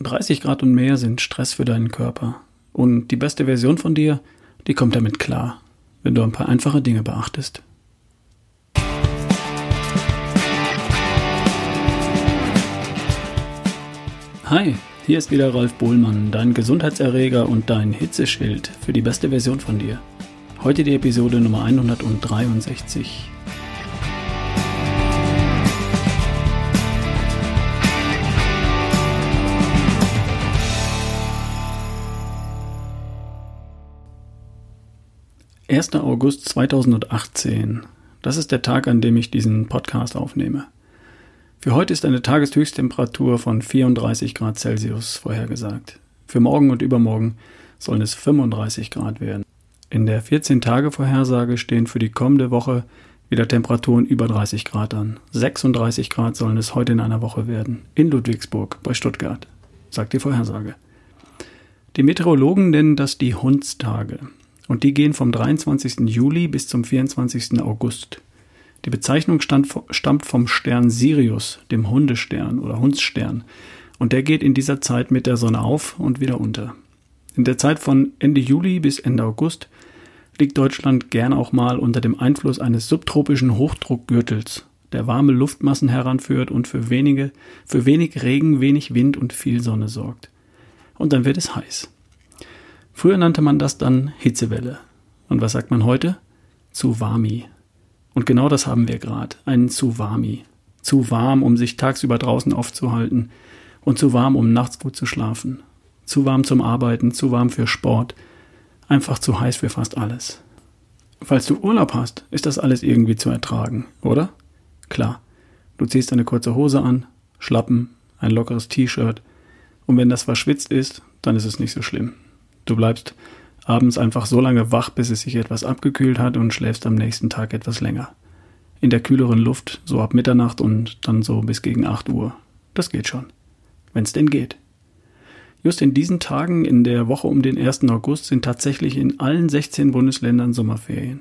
30 Grad und mehr sind Stress für deinen Körper. Und die beste Version von dir, die kommt damit klar, wenn du ein paar einfache Dinge beachtest. Hi, hier ist wieder Ralf Bohlmann, dein Gesundheitserreger und dein Hitzeschild für die beste Version von dir. Heute die Episode Nummer 163. 1. August 2018. Das ist der Tag, an dem ich diesen Podcast aufnehme. Für heute ist eine Tageshöchsttemperatur von 34 Grad Celsius vorhergesagt. Für morgen und übermorgen sollen es 35 Grad werden. In der 14-Tage-Vorhersage stehen für die kommende Woche wieder Temperaturen über 30 Grad an. 36 Grad sollen es heute in einer Woche werden. In Ludwigsburg bei Stuttgart, sagt die Vorhersage. Die Meteorologen nennen das die Hundstage. Und die gehen vom 23. Juli bis zum 24. August. Die Bezeichnung stammt vom Stern Sirius, dem Hundestern oder Hundsstern. Und der geht in dieser Zeit mit der Sonne auf und wieder unter. In der Zeit von Ende Juli bis Ende August liegt Deutschland gern auch mal unter dem Einfluss eines subtropischen Hochdruckgürtels, der warme Luftmassen heranführt und für wenige, für wenig Regen, wenig Wind und viel Sonne sorgt. Und dann wird es heiß. Früher nannte man das dann Hitzewelle. Und was sagt man heute? Tsuwami. Und genau das haben wir gerade, einen Tsuwami. Zu warm, um sich tagsüber draußen aufzuhalten und zu warm, um nachts gut zu schlafen. Zu warm zum Arbeiten, zu warm für Sport. Einfach zu heiß für fast alles. Falls du Urlaub hast, ist das alles irgendwie zu ertragen, oder? Klar. Du ziehst eine kurze Hose an, Schlappen, ein lockeres T-Shirt. Und wenn das verschwitzt ist, dann ist es nicht so schlimm. Du bleibst abends einfach so lange wach, bis es sich etwas abgekühlt hat und schläfst am nächsten Tag etwas länger. In der kühleren Luft, so ab Mitternacht und dann so bis gegen 8 Uhr. Das geht schon. Wenn's denn geht. Just in diesen Tagen in der Woche um den 1. August sind tatsächlich in allen 16 Bundesländern Sommerferien.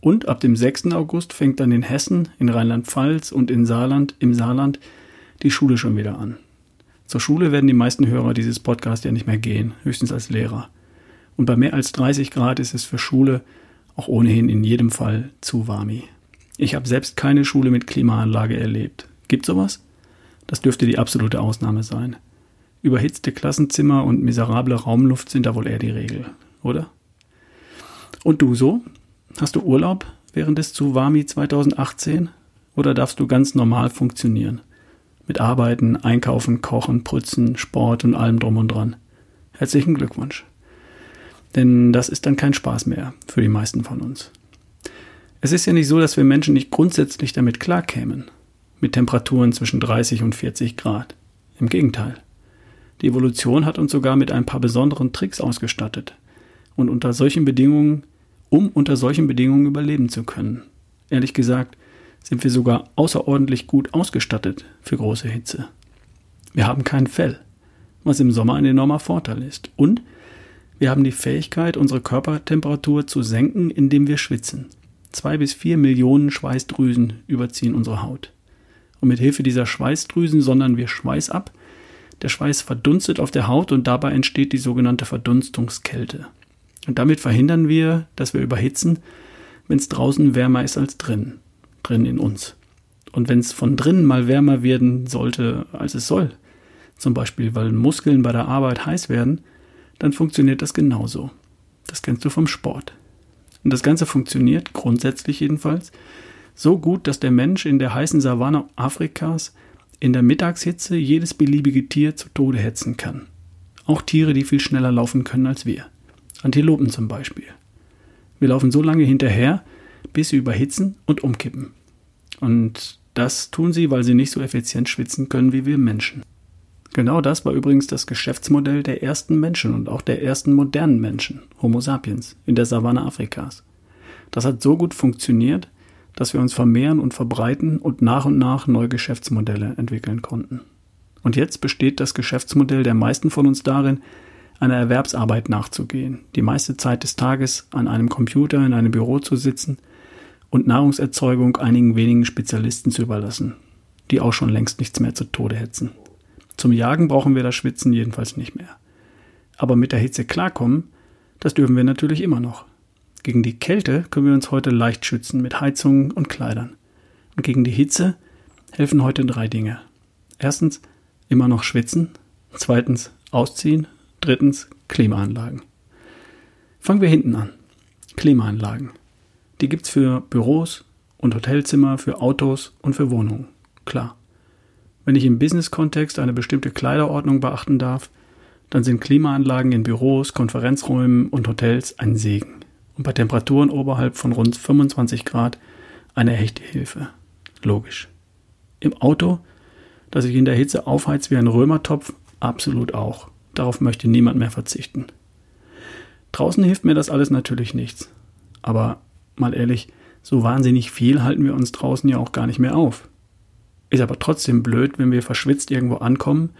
Und ab dem 6. August fängt dann in Hessen, in Rheinland-Pfalz und in Saarland, im Saarland die Schule schon wieder an. Zur Schule werden die meisten Hörer dieses Podcasts ja nicht mehr gehen, höchstens als Lehrer. Und bei mehr als 30 Grad ist es für Schule auch ohnehin in jedem Fall zu warmi. Ich habe selbst keine Schule mit Klimaanlage erlebt. Gibt sowas? Das dürfte die absolute Ausnahme sein. Überhitzte Klassenzimmer und miserable Raumluft sind da wohl eher die Regel, oder? Und du so? Hast du Urlaub während des Tsuwami 2018? Oder darfst du ganz normal funktionieren? Mit Arbeiten, Einkaufen, Kochen, Putzen, Sport und allem drum und dran. Herzlichen Glückwunsch. Denn das ist dann kein Spaß mehr für die meisten von uns. Es ist ja nicht so, dass wir Menschen nicht grundsätzlich damit klarkämen, mit Temperaturen zwischen 30 und 40 Grad. Im Gegenteil. Die Evolution hat uns sogar mit ein paar besonderen Tricks ausgestattet. Und unter solchen Bedingungen, um unter solchen Bedingungen überleben zu können. Ehrlich gesagt, sind wir sogar außerordentlich gut ausgestattet für große Hitze. Wir haben kein Fell, was im Sommer ein enormer Vorteil ist. Und wir haben die Fähigkeit, unsere Körpertemperatur zu senken, indem wir schwitzen. Zwei bis vier Millionen Schweißdrüsen überziehen unsere Haut. Und mit Hilfe dieser Schweißdrüsen sondern wir Schweiß ab. Der Schweiß verdunstet auf der Haut und dabei entsteht die sogenannte Verdunstungskälte. Und damit verhindern wir, dass wir überhitzen, wenn es draußen wärmer ist als drin, drin in uns. Und wenn es von drinnen mal wärmer werden sollte, als es soll, zum Beispiel weil Muskeln bei der Arbeit heiß werden, dann funktioniert das genauso. Das kennst du vom Sport. Und das Ganze funktioniert, grundsätzlich jedenfalls, so gut, dass der Mensch in der heißen Savanne Afrikas in der Mittagshitze jedes beliebige Tier zu Tode hetzen kann. Auch Tiere, die viel schneller laufen können als wir. Antilopen zum Beispiel. Wir laufen so lange hinterher, bis sie überhitzen und umkippen. Und das tun sie, weil sie nicht so effizient schwitzen können wie wir Menschen. Genau das war übrigens das Geschäftsmodell der ersten Menschen und auch der ersten modernen Menschen, Homo sapiens, in der Savanne Afrikas. Das hat so gut funktioniert, dass wir uns vermehren und verbreiten und nach und nach neue Geschäftsmodelle entwickeln konnten. Und jetzt besteht das Geschäftsmodell der meisten von uns darin, einer Erwerbsarbeit nachzugehen, die meiste Zeit des Tages an einem Computer in einem Büro zu sitzen und Nahrungserzeugung einigen wenigen Spezialisten zu überlassen, die auch schon längst nichts mehr zu Tode hetzen. Zum Jagen brauchen wir das Schwitzen jedenfalls nicht mehr. Aber mit der Hitze klarkommen, das dürfen wir natürlich immer noch. Gegen die Kälte können wir uns heute leicht schützen mit Heizungen und Kleidern. Und gegen die Hitze helfen heute drei Dinge. Erstens, immer noch schwitzen. Zweitens, ausziehen. Drittens, Klimaanlagen. Fangen wir hinten an. Klimaanlagen. Die gibt's für Büros und Hotelzimmer, für Autos und für Wohnungen. Klar. Wenn ich im Business-Kontext eine bestimmte Kleiderordnung beachten darf, dann sind Klimaanlagen in Büros, Konferenzräumen und Hotels ein Segen und bei Temperaturen oberhalb von rund 25 Grad eine echte Hilfe. Logisch. Im Auto, das sich in der Hitze aufheizt wie ein Römertopf, absolut auch. Darauf möchte niemand mehr verzichten. Draußen hilft mir das alles natürlich nichts. Aber mal ehrlich, so wahnsinnig viel halten wir uns draußen ja auch gar nicht mehr auf. Ist aber trotzdem blöd, wenn wir verschwitzt irgendwo ankommen,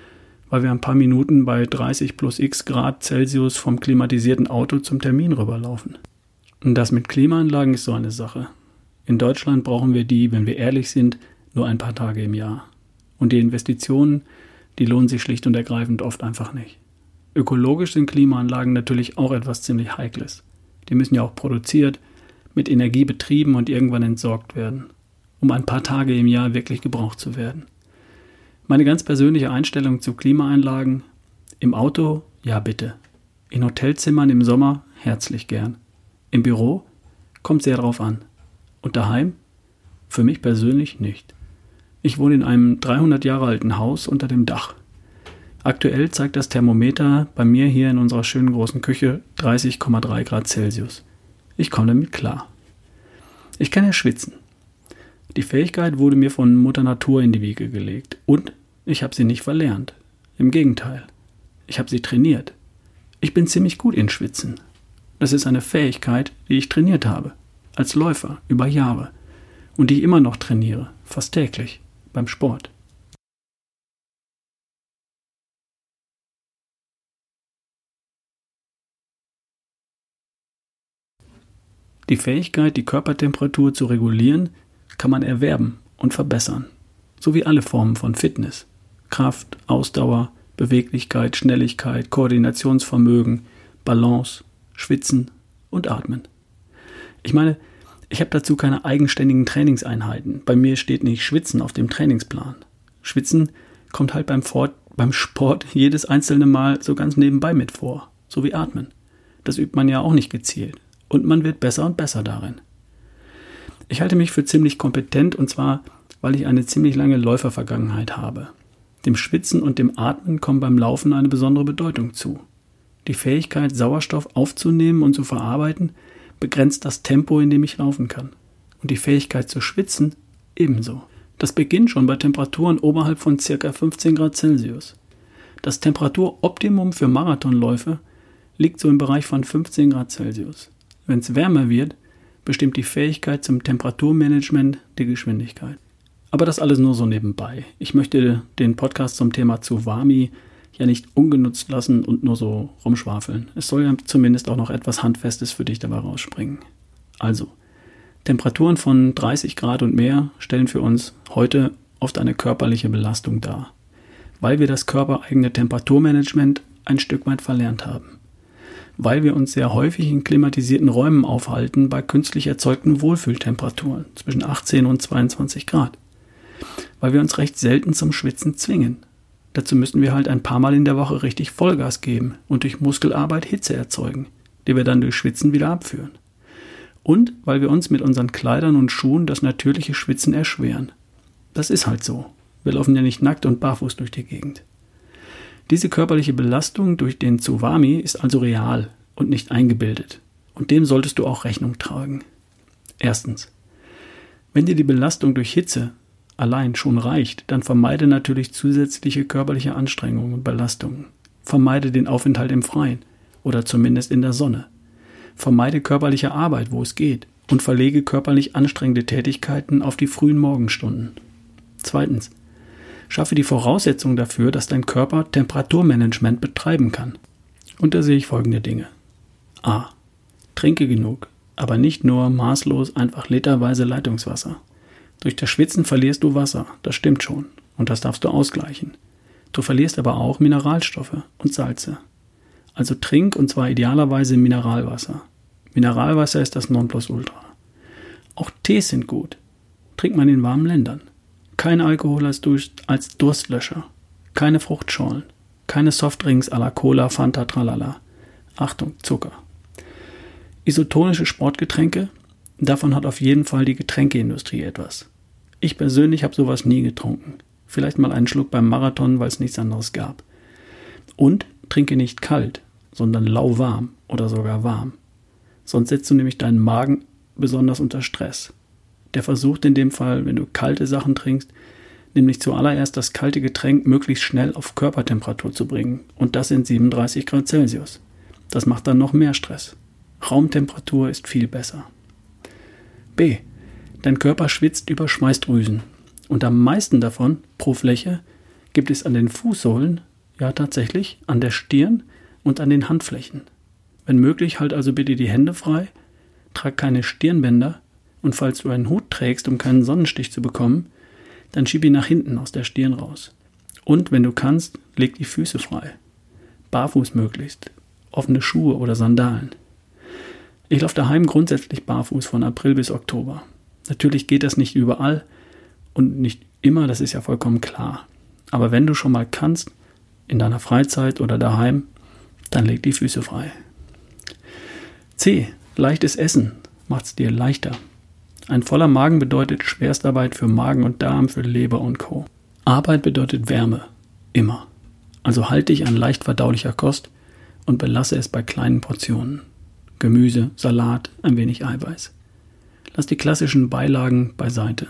weil wir ein paar Minuten bei 30 plus x Grad Celsius vom klimatisierten Auto zum Termin rüberlaufen. Und das mit Klimaanlagen ist so eine Sache. In Deutschland brauchen wir die, wenn wir ehrlich sind, nur ein paar Tage im Jahr. Und die Investitionen, die lohnen sich schlicht und ergreifend oft einfach nicht. Ökologisch sind Klimaanlagen natürlich auch etwas ziemlich Heikles. Die müssen ja auch produziert, mit Energie betrieben und irgendwann entsorgt werden, um ein paar Tage im Jahr wirklich gebraucht zu werden. Meine ganz persönliche Einstellung zu Klimaanlagen im Auto, ja bitte. In Hotelzimmern im Sommer herzlich gern. Im Büro kommt sehr drauf an. Und daheim? Für mich persönlich nicht. Ich wohne in einem 300 Jahre alten Haus unter dem Dach. Aktuell zeigt das Thermometer bei mir hier in unserer schönen großen Küche 30,3 Grad Celsius. Ich komme damit klar. Ich kann ja schwitzen. Die Fähigkeit wurde mir von Mutter Natur in die Wiege gelegt und ich habe sie nicht verlernt. Im Gegenteil, ich habe sie trainiert. Ich bin ziemlich gut in Schwitzen. Das ist eine Fähigkeit, die ich trainiert habe, als Läufer über Jahre und die ich immer noch trainiere, fast täglich, beim Sport. Die Fähigkeit, die Körpertemperatur zu regulieren, kann man erwerben und verbessern, so wie alle Formen von Fitness. Kraft, Ausdauer, Beweglichkeit, Schnelligkeit, Koordinationsvermögen, Balance, Schwitzen und Atmen. Ich meine, ich habe dazu keine eigenständigen Trainingseinheiten. Bei mir steht nicht Schwitzen auf dem Trainingsplan. Schwitzen kommt halt beim, Fort, beim Sport jedes einzelne Mal so ganz nebenbei mit vor, so wie Atmen. Das übt man ja auch nicht gezielt. Und man wird besser und besser darin. Ich halte mich für ziemlich kompetent und zwar, weil ich eine ziemlich lange Läufervergangenheit habe. Dem Schwitzen und dem Atmen kommt beim Laufen eine besondere Bedeutung zu. Die Fähigkeit, Sauerstoff aufzunehmen und zu verarbeiten, begrenzt das Tempo, in dem ich laufen kann. Und die Fähigkeit zu schwitzen ebenso. Das beginnt schon bei Temperaturen oberhalb von ca. 15 Grad Celsius. Das Temperaturoptimum für Marathonläufe liegt so im Bereich von 15 Grad Celsius. Wenn es wärmer wird, bestimmt die Fähigkeit zum Temperaturmanagement die Geschwindigkeit. Aber das alles nur so nebenbei. Ich möchte den Podcast zum Thema Tsuwami ja nicht ungenutzt lassen und nur so rumschwafeln. Es soll ja zumindest auch noch etwas Handfestes für dich dabei rausspringen. Also, Temperaturen von 30 Grad und mehr stellen für uns heute oft eine körperliche Belastung dar, weil wir das körpereigene Temperaturmanagement ein Stück weit verlernt haben weil wir uns sehr häufig in klimatisierten Räumen aufhalten bei künstlich erzeugten Wohlfühltemperaturen zwischen 18 und 22 Grad. Weil wir uns recht selten zum Schwitzen zwingen. Dazu müssen wir halt ein paar Mal in der Woche richtig Vollgas geben und durch Muskelarbeit Hitze erzeugen, die wir dann durch Schwitzen wieder abführen. Und weil wir uns mit unseren Kleidern und Schuhen das natürliche Schwitzen erschweren. Das ist halt so. Wir laufen ja nicht nackt und barfuß durch die Gegend. Diese körperliche Belastung durch den Tsuwami ist also real und nicht eingebildet. Und dem solltest du auch Rechnung tragen. Erstens. Wenn dir die Belastung durch Hitze allein schon reicht, dann vermeide natürlich zusätzliche körperliche Anstrengungen und Belastungen. Vermeide den Aufenthalt im Freien oder zumindest in der Sonne. Vermeide körperliche Arbeit, wo es geht, und verlege körperlich anstrengende Tätigkeiten auf die frühen Morgenstunden. Zweitens. Schaffe die Voraussetzung dafür, dass dein Körper Temperaturmanagement betreiben kann. Und da sehe ich folgende Dinge. A. Trinke genug, aber nicht nur maßlos einfach literweise Leitungswasser. Durch das Schwitzen verlierst du Wasser, das stimmt schon, und das darfst du ausgleichen. Du verlierst aber auch Mineralstoffe und Salze. Also trink und zwar idealerweise Mineralwasser. Mineralwasser ist das Nonplusultra. Auch Tees sind gut. Trinkt man in warmen Ländern. Kein Alkohol als, als Durstlöscher. Keine Fruchtschorlen. Keine Softdrinks à la Cola, Fanta, Tralala. Achtung, Zucker. Isotonische Sportgetränke, davon hat auf jeden Fall die Getränkeindustrie etwas. Ich persönlich habe sowas nie getrunken. Vielleicht mal einen Schluck beim Marathon, weil es nichts anderes gab. Und trinke nicht kalt, sondern lauwarm oder sogar warm. Sonst setzt du nämlich deinen Magen besonders unter Stress. Der versucht in dem Fall, wenn du kalte Sachen trinkst, nämlich zuallererst das kalte Getränk möglichst schnell auf Körpertemperatur zu bringen und das in 37 Grad Celsius. Das macht dann noch mehr Stress. Raumtemperatur ist viel besser. B. Dein Körper schwitzt über Schweißdrüsen und am meisten davon pro Fläche gibt es an den Fußsohlen, ja tatsächlich an der Stirn und an den Handflächen. Wenn möglich, halt also bitte die Hände frei, trag keine Stirnbänder und falls du einen Hut trägst, um keinen Sonnenstich zu bekommen, dann schieb ihn nach hinten aus der Stirn raus. Und wenn du kannst, leg die Füße frei. Barfuß möglichst. Offene Schuhe oder Sandalen. Ich laufe daheim grundsätzlich barfuß von April bis Oktober. Natürlich geht das nicht überall und nicht immer, das ist ja vollkommen klar. Aber wenn du schon mal kannst, in deiner Freizeit oder daheim, dann leg die Füße frei. C. Leichtes Essen macht's dir leichter. Ein voller Magen bedeutet Schwerstarbeit für Magen und Darm, für Leber und Co. Arbeit bedeutet Wärme. Immer. Also halte dich an leicht verdaulicher Kost und belasse es bei kleinen Portionen. Gemüse, Salat, ein wenig Eiweiß. Lass die klassischen Beilagen beiseite.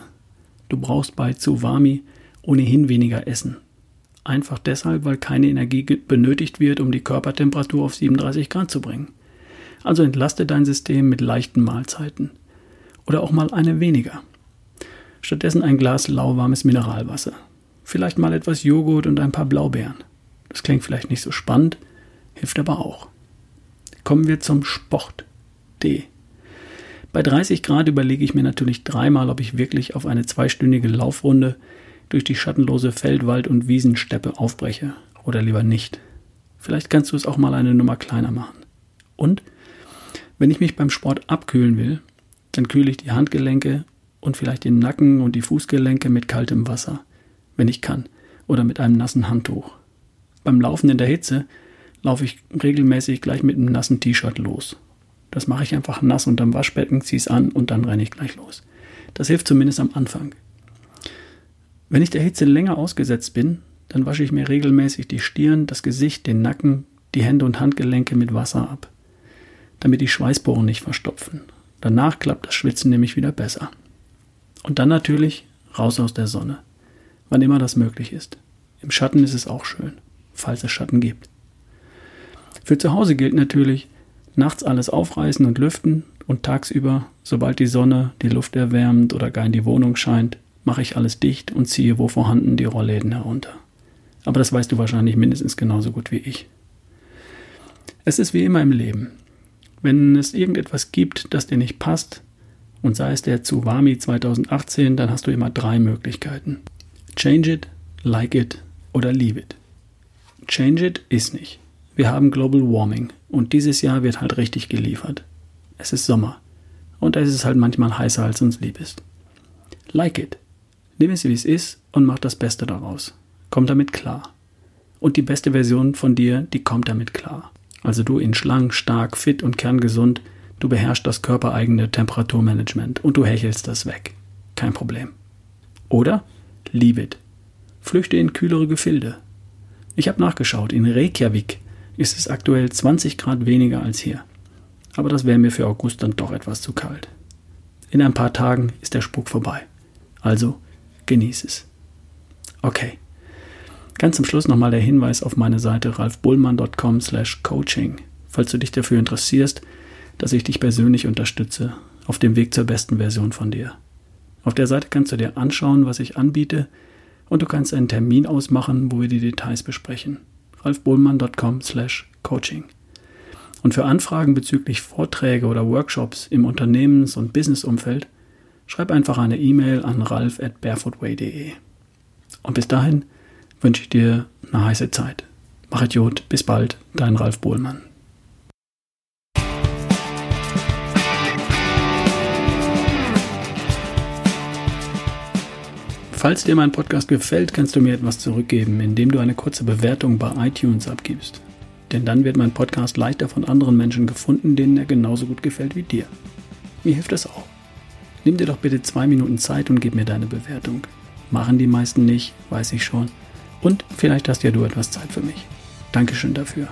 Du brauchst bei Zuwami ohnehin weniger essen. Einfach deshalb, weil keine Energie benötigt wird, um die Körpertemperatur auf 37 Grad zu bringen. Also entlaste dein System mit leichten Mahlzeiten oder auch mal eine weniger. Stattdessen ein Glas lauwarmes Mineralwasser. Vielleicht mal etwas Joghurt und ein paar Blaubeeren. Das klingt vielleicht nicht so spannend, hilft aber auch. Kommen wir zum Sport. D. Bei 30 Grad überlege ich mir natürlich dreimal, ob ich wirklich auf eine zweistündige Laufrunde durch die schattenlose Feldwald- und Wiesensteppe aufbreche oder lieber nicht. Vielleicht kannst du es auch mal eine Nummer kleiner machen. Und wenn ich mich beim Sport abkühlen will, dann kühle ich die Handgelenke und vielleicht den Nacken und die Fußgelenke mit kaltem Wasser, wenn ich kann, oder mit einem nassen Handtuch. Beim Laufen in der Hitze laufe ich regelmäßig gleich mit einem nassen T-Shirt los. Das mache ich einfach nass unterm Waschbecken, ziehe es an und dann renne ich gleich los. Das hilft zumindest am Anfang. Wenn ich der Hitze länger ausgesetzt bin, dann wasche ich mir regelmäßig die Stirn, das Gesicht, den Nacken, die Hände und Handgelenke mit Wasser ab, damit die Schweißporen nicht verstopfen Danach klappt das Schwitzen nämlich wieder besser. Und dann natürlich raus aus der Sonne, wann immer das möglich ist. Im Schatten ist es auch schön, falls es Schatten gibt. Für zu Hause gilt natürlich, nachts alles aufreißen und lüften und tagsüber, sobald die Sonne die Luft erwärmt oder gar in die Wohnung scheint, mache ich alles dicht und ziehe wo vorhanden die Rollläden herunter. Aber das weißt du wahrscheinlich mindestens genauso gut wie ich. Es ist wie immer im Leben. Wenn es irgendetwas gibt, das dir nicht passt, und sei es der Tsuwami 2018, dann hast du immer drei Möglichkeiten. Change it, like it oder leave it. Change it ist nicht. Wir haben Global Warming und dieses Jahr wird halt richtig geliefert. Es ist Sommer und es ist halt manchmal heißer, als uns lieb ist. Like it. Nimm es, wie es ist und mach das Beste daraus. Komm damit klar. Und die beste Version von dir, die kommt damit klar. Also du in schlank, stark, fit und kerngesund, du beherrschst das körpereigene Temperaturmanagement und du hechelst das weg. Kein Problem. Oder leave it. Flüchte in kühlere Gefilde. Ich habe nachgeschaut, in Reykjavik ist es aktuell 20 Grad weniger als hier. Aber das wäre mir für August dann doch etwas zu kalt. In ein paar Tagen ist der Spuk vorbei. Also genieß es. Okay. Ganz zum Schluss nochmal der Hinweis auf meine Seite ralfbullmann.com slash coaching, falls du dich dafür interessierst, dass ich dich persönlich unterstütze auf dem Weg zur besten Version von dir. Auf der Seite kannst du dir anschauen, was ich anbiete und du kannst einen Termin ausmachen, wo wir die Details besprechen. ralfbullmann.com slash coaching. Und für Anfragen bezüglich Vorträge oder Workshops im Unternehmens- und Businessumfeld schreib einfach eine E-Mail an ralf at barefootway.de. Und bis dahin wünsche ich dir eine heiße Zeit. Mach Idiot, bis bald, dein Ralf Bohlmann. Falls dir mein Podcast gefällt, kannst du mir etwas zurückgeben, indem du eine kurze Bewertung bei iTunes abgibst. Denn dann wird mein Podcast leichter von anderen Menschen gefunden, denen er genauso gut gefällt wie dir. Mir hilft das auch. Nimm dir doch bitte zwei Minuten Zeit und gib mir deine Bewertung. Machen die meisten nicht, weiß ich schon. Und vielleicht hast ja du etwas Zeit für mich. Dankeschön dafür.